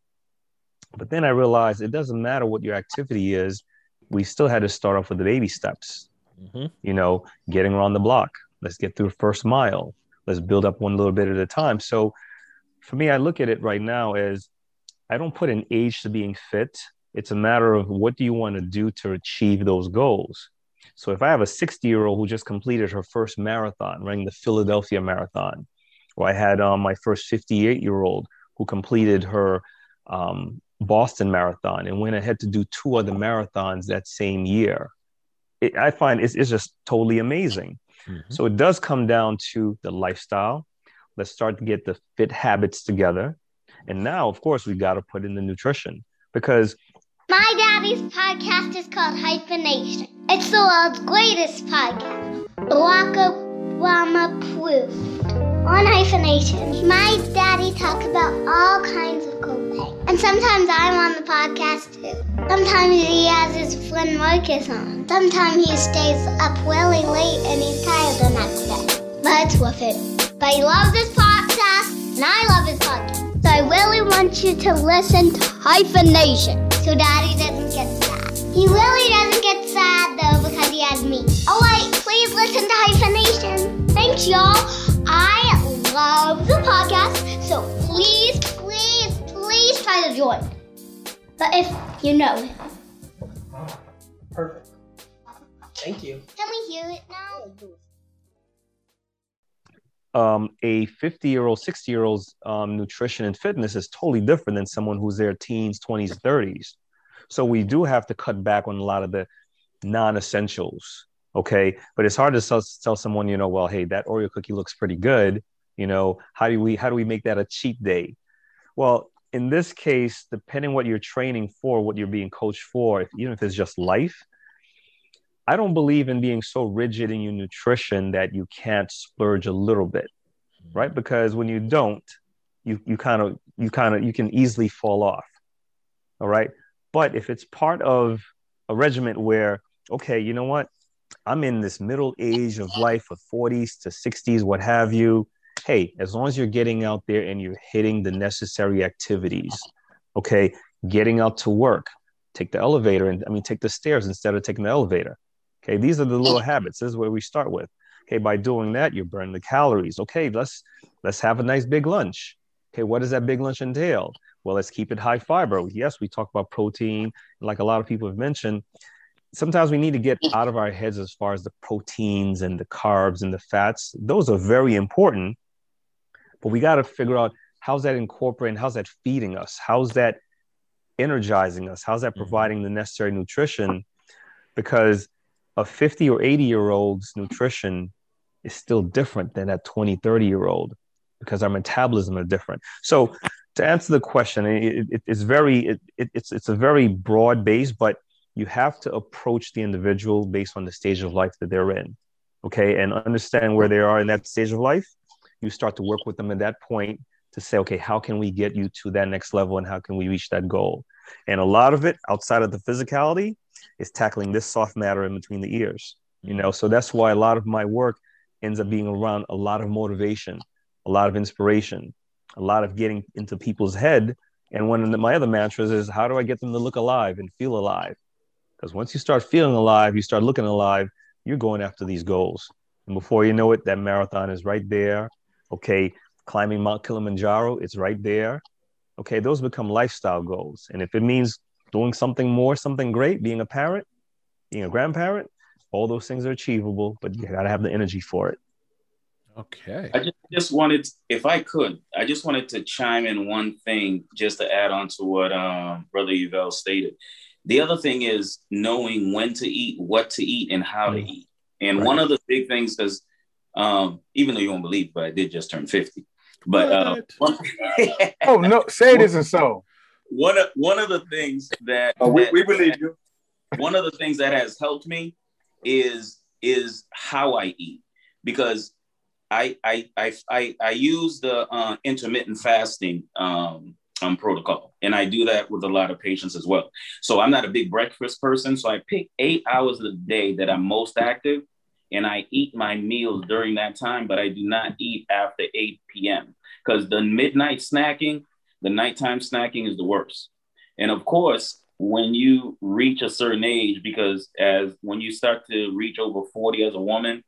S6: But then I realized it doesn't matter what your activity is, we still had to start off with the baby steps. Mm-hmm. You know, getting around the block. Let's get through the first mile. Let's build up one little bit at a time. So for me, I look at it right now as I don't put an age to being fit. It's a matter of what do you want to do to achieve those goals. So if I have a 60 year old who just completed her first marathon, running the Philadelphia Marathon, Or I had um, my first 58 year old who completed her um, Boston Marathon and went ahead to do two other marathons that same year. It, I find it's, it's just totally amazing. Mm-hmm. So it does come down to the lifestyle. Let's start to get the fit habits together. And now, of course, we got to put in the nutrition because
S12: my daddy's podcast is called Hyphenation. It's the world's greatest podcast. Barack Obama approved. On Hyphenation, my daddy talks about all kinds of cool things. And sometimes I'm on the podcast too. Sometimes he has his friend Marcus on. Sometimes he stays up really late and he's tired the next day. But it's worth it. But he loves this podcast and I love his podcast. So I really want you to listen to Hyphenation so daddy doesn't get sad. He really doesn't get sad though because he has me. Oh wait, please listen to Hyphenation. Thanks y'all. I love the podcast, so please, please, please try to join. But if you know him.
S13: Perfect. Thank you.
S12: Can we hear it now?
S6: Um, a 50 year old, 60 year old's um, nutrition and fitness is totally different than someone who's their teens, 20s, 30s. So we do have to cut back on a lot of the non essentials. Okay. But it's hard to tell, tell someone, you know, well, hey, that Oreo cookie looks pretty good. You know, how do we how do we make that a cheat day? Well, in this case, depending what you're training for, what you're being coached for, if, even if it's just life, I don't believe in being so rigid in your nutrition that you can't splurge a little bit, right? Because when you don't, you you kind of you kind of you can easily fall off. All right. But if it's part of a regiment where, okay, you know what? I'm in this middle age of life of 40s to 60s, what have you. Hey, as long as you're getting out there and you're hitting the necessary activities, okay, getting out to work, take the elevator and I mean, take the stairs instead of taking the elevator Okay, these are the little habits. This is where we start with. Okay, by doing that, you burn the calories. Okay, let's let's have a nice big lunch. Okay, what does that big lunch entail? Well, let's keep it high fiber. Yes, we talk about protein, like a lot of people have mentioned. Sometimes we need to get out of our heads as far as the proteins and the carbs and the fats. Those are very important, but we got to figure out how's that incorporating, how's that feeding us, how's that energizing us, how's that mm-hmm. providing the necessary nutrition, because a 50 or 80 year old's nutrition is still different than that 20 30 year old because our metabolism are different. So to answer the question it, it, it's very it, it's it's a very broad base but you have to approach the individual based on the stage of life that they're in okay? And understand where they are in that stage of life. You start to work with them at that point to say okay how can we get you to that next level and how can we reach that goal? And a lot of it outside of the physicality is tackling this soft matter in between the ears you know? Mm. So that's why a lot of my work ends up being around a lot of motivation a lot of inspiration a lot of getting into people's head. And one of the, my other mantras is how do i get them to look alive and feel alive? Because once you start feeling alive you start looking alive you're going after these goals. And before you know it that marathon is right there. Okay climbing mount kilimanjaro it's right there. Okay those become lifestyle goals. And if it means doing something more, something great, being a parent, being a grandparent, all those things are achievable, but you got to have the energy for it.
S1: Okay.
S9: I just, just wanted, if I could, I just wanted to chime in one thing just to add on to what um, Brother Yvel stated. The other thing is knowing when to eat, what to eat, and how mm-hmm. to eat. And right. one of the big things, because um, even though you won't believe, but I did just turn 50. But uh,
S2: oh no, say it isn't so
S9: one of one of the things that,
S2: oh, we,
S9: that,
S2: we believe you.
S9: One of the things that has helped me is is how I eat because I I I I, I use the uh, intermittent fasting um, um, protocol, and I do that with a lot of patients as well. So I'm not a big breakfast person, so I pick eight hours of the day that I'm most active, and I eat my meals during that time, but I do not eat after 8 p.m. because the midnight snacking the nighttime snacking is the worst. And of course, when you reach a certain age, because as when you start to reach over 40 as a woman,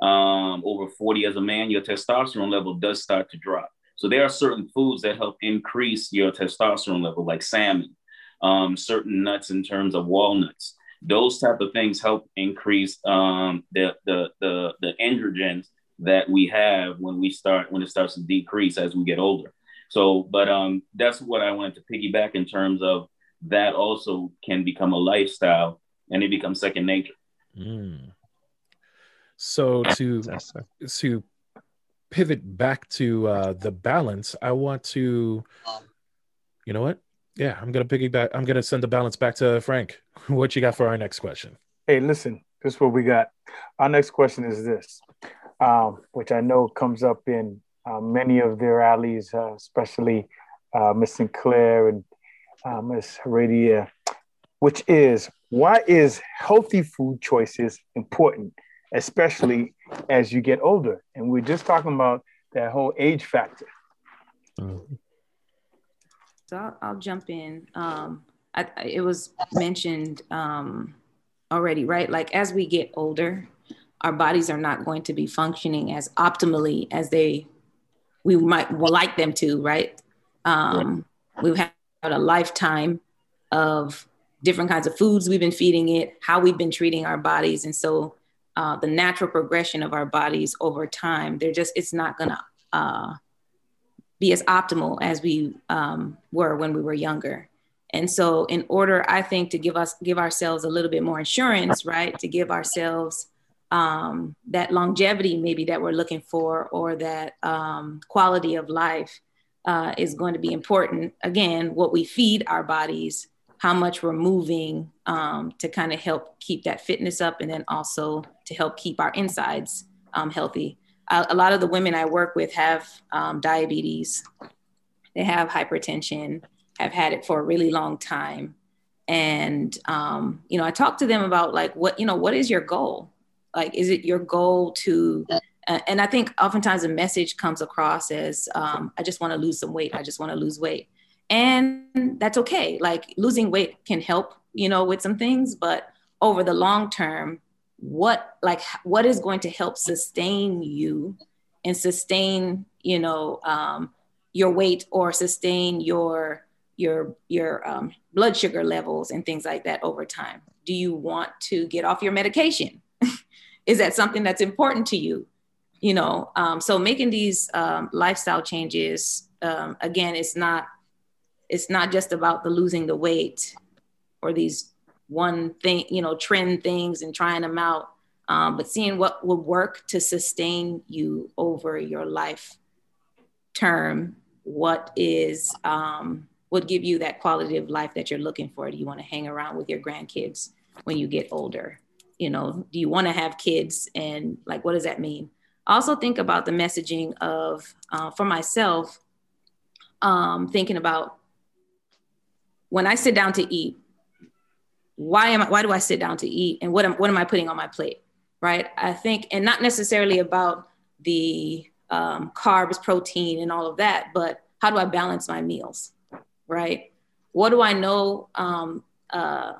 S9: um, over 40 as a man, your testosterone level does start to drop. So there are certain foods that help increase your testosterone level, like salmon, um, certain nuts in terms of walnuts. Those type of things help increase um, the, the, the, the androgens that we have when we start when it starts to decrease as we get older. So, but um, that's what I wanted to piggyback in terms of that also can become a lifestyle and it becomes second nature.
S1: Mm. So to to pivot back to uh, the balance, I want to, you know what? Yeah, I'm gonna piggyback. I'm gonna send the balance back to Frank. what you got for our next question?
S2: Hey, listen, this is what we got. Our next question is this, um, which I know comes up in uh, many of their allies, uh, especially uh, Miss Sinclair and uh, Miss Heredia, which is why is healthy food choices important, especially as you get older? And we're just talking about that whole age factor.
S10: So I'll, I'll jump in. Um, I, it was mentioned um, already, right? Like as we get older, our bodies are not going to be functioning as optimally as they we might would like them to, right? Um, We've had a lifetime of different kinds of foods we've been feeding it, how we've been treating our bodies, and so uh, the natural progression of our bodies over time, they're just it's not gonna uh, be as optimal as we um, were when we were younger. And so, in order, I think, to give us give ourselves a little bit more insurance, right, to give ourselves um, that longevity maybe that we're looking for, or that um, quality of life, uh, is going to be important. Again, what we feed our bodies, how much we're moving um, to kind of help keep that fitness up, and then also to help keep our insides um, healthy. A, a, lot of the women I work with have um, diabetes, they have hypertension have had it for a really long time and um, you know i talk to them about like what you know what is your goal like is it your goal to uh, and i think oftentimes a message comes across as um, i just want to lose some weight i just want to lose weight. And that's okay. Like losing weight can help you know with some things but over the long term what like what is going to help sustain you and sustain you know um, your weight or sustain your your your um, blood sugar levels and things like that over time? Do you want to get off your medication is that something that's important to you you know um, so making these um, lifestyle changes um, again it's not it's not just about the losing the weight or these one thing you know trend things and trying them out um, but seeing what will work to sustain you over your life term what is um, would give you that quality of life that you're looking for? Do you want to hang around with your grandkids when you get older? You know, do you want to have kids? And like, what does that mean? Also, think about the messaging of, uh, for myself, um, thinking about when I sit down to eat, why am I, why do I sit down to eat and what am, what am I putting on my plate? Right. I think, and not necessarily about the um, carbs, protein, and all of that, but how do I balance my meals? right? What do I know? Um, uh,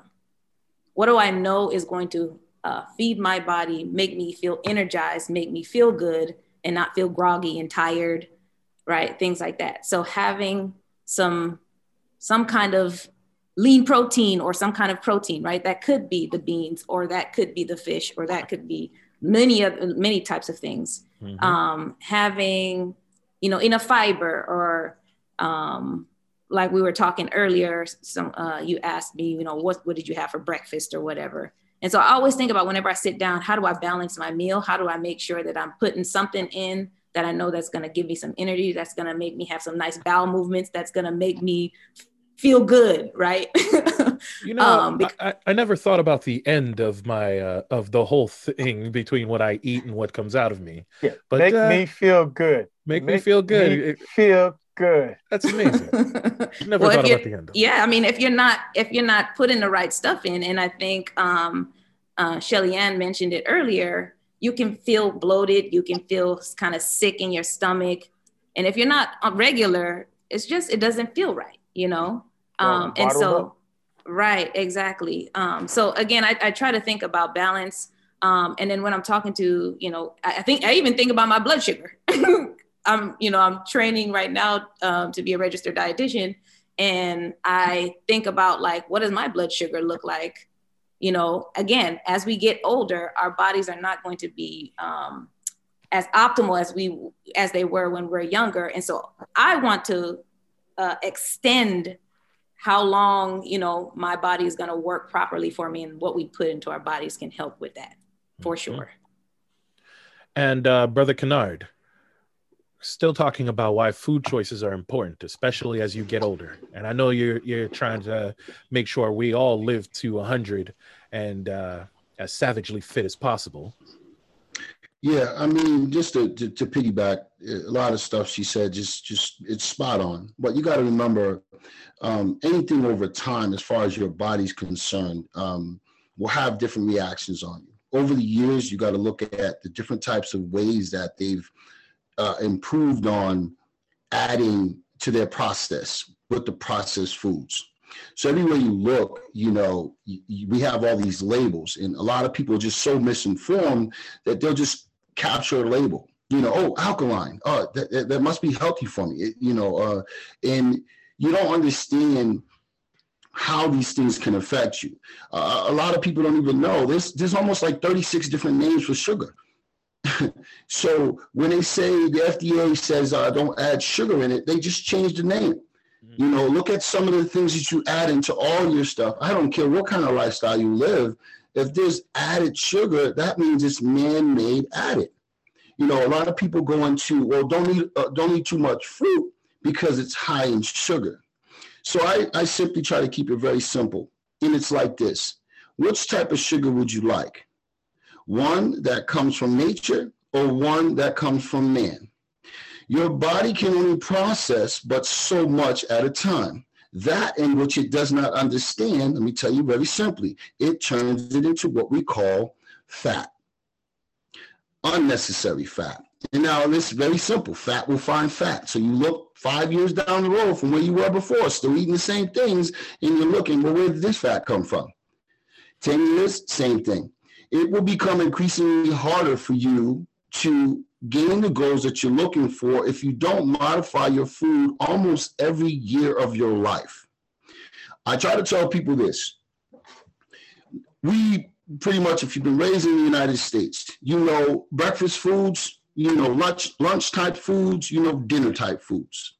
S10: what do I know is going to uh, feed my body, make me feel energized, make me feel good, and not feel groggy and tired, right? Things like that. So having some some kind of lean protein or some kind of protein, right? That could be the beans, or that could be the fish, or that could be many of many types of things. Mm-hmm. Um, having you know enough fiber or um, like we were talking earlier, some uh, you asked me, you know, what what did you have for breakfast or whatever. And so I always think about whenever I sit down, how do I balance my meal? How do I make sure that I'm putting something in that I know that's going to give me some energy, that's going to make me have some nice bowel movements, that's going to make me feel good, right?
S1: you know, um, because- I, I, never thought about the end of my uh, of the whole thing between what I eat and what comes out of me.
S2: Yeah, but make uh, me feel good.
S1: Make, make me feel good.
S2: Me feel good.
S1: That's amazing. Never well, thought about the end.
S10: Yeah, I mean, if you're not if you're not putting the right stuff in, and I think um, uh, Shelly Ann mentioned it earlier, you can feel bloated, you can feel kind of sick in your stomach, and if you're not regular, it's just it doesn't feel right, you know. Um, and so, up. right, exactly. Um, so again, I, I try to think about balance. Um, and then when I'm talking to, you know, I, I think I even think about my blood sugar. I'm, you know, I'm training right now um, to be a registered dietitian, and I think about like, what does my blood sugar look like? You know, again, as we get older, our bodies are not going to be um, as optimal as we as they were when we we're younger. And so I want to uh, extend how long you know my body is going to work properly for me, and what we put into our bodies can help with that for mm-hmm. sure.
S1: And uh, brother Kennard, still talking about why food choices are important, especially as you get older. And I know you're you're trying to make sure we all live to hundred and uh, as savagely fit as possible.
S3: Yeah, I mean, just to, to, to piggyback, a lot of stuff she said, just just it's spot on. But you got to remember, um, anything over time, as far as your body's concerned, um, will have different reactions on you. Over the years, you got to look at the different types of ways that they've uh, improved on adding to their process with the processed foods. So everywhere you look, you know, we have all these labels, and a lot of people are just so misinformed that they'll just capture a label. You know, oh, alkaline. Oh, that, that, that must be healthy for me. It, you know, uh, and you don't understand how these things can affect you. Uh, a lot of people don't even know. There's there's almost like 36 different names for sugar. So when they say the FDA says uh, don't add sugar in it, they just change the name. Mm-hmm. You know, look at some of the things that you add into all your stuff. I don't care what kind of lifestyle you live. If there's added sugar, that means it's man-made added. You know, a lot of people go into well, don't eat uh, don't eat too much fruit because it's high in sugar. So I, I simply try to keep it very simple, and it's like this: Which type of sugar would you like? One that comes from nature or one that comes from man. Your body can only process but so much at a time. That in which it does not understand, let me tell you very simply, it turns it into what we call fat, unnecessary fat. And now it's very simple. Fat will find fat. So you look five years down the road from where you were before, still eating the same things, and you're looking, well, where did this fat come from? 10 years, same thing it will become increasingly harder for you to gain the goals that you're looking for if you don't modify your food almost every year of your life. I try to tell people this. We pretty much, if you've been raised in the United States, you know breakfast foods, you know lunch lunch type foods, you know dinner type foods.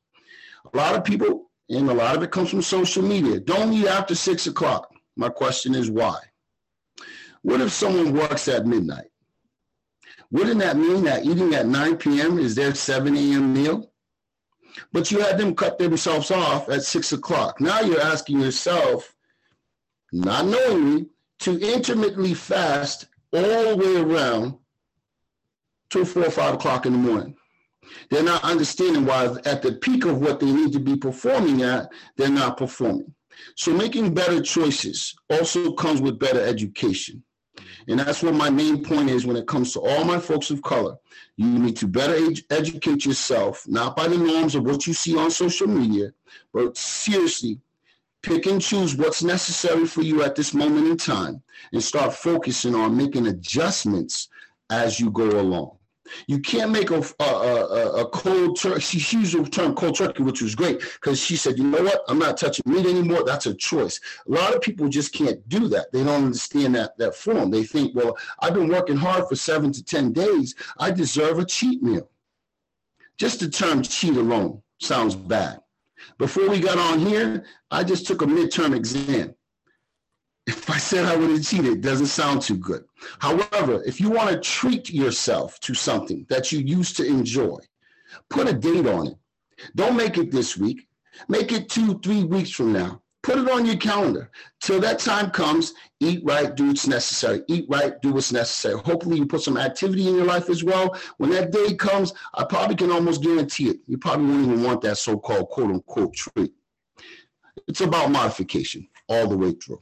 S3: A lot of people, and a lot of it comes from social media, don't eat after six o'clock. My question is why? What if someone works at midnight? Wouldn't that mean that eating at 9 p.m. is their 7 a.m. meal? But you had them cut themselves off at 6 o'clock. Now you're asking yourself, not knowingly, to intermittently fast all the way around till 4 or 5 o'clock in the morning. They're not understanding why at the peak of what they need to be performing at, they're not performing. So making better choices also comes with better education. And that's what my main point is when it comes to all my folks of color. You need to better ed- educate yourself, not by the norms of what you see on social media, but seriously pick and choose what's necessary for you at this moment in time and start focusing on making adjustments as you go along. You can't make a, a, a, a cold turkey. She used the term cold turkey, which was great because she said, you know what? I'm not touching meat anymore. That's a choice. A lot of people just can't do that. They don't understand that, that form. They think, well, I've been working hard for seven to 10 days. I deserve a cheat meal. Just the term cheat alone sounds bad. Before we got on here, I just took a midterm exam if I said I would have cheated, it doesn't sound too good. However, if you want to treat yourself to something that you used to enjoy, put a date on it. Don't make it this week. Make it two, three weeks from now. Put it on your calendar. Till that time comes, eat right, do what's necessary. Eat right, do what's necessary. Hopefully, you put some activity in your life as well. When that day comes, I probably can almost guarantee it. You probably won't even want that so called quote unquote treat. It's about modification all the way through.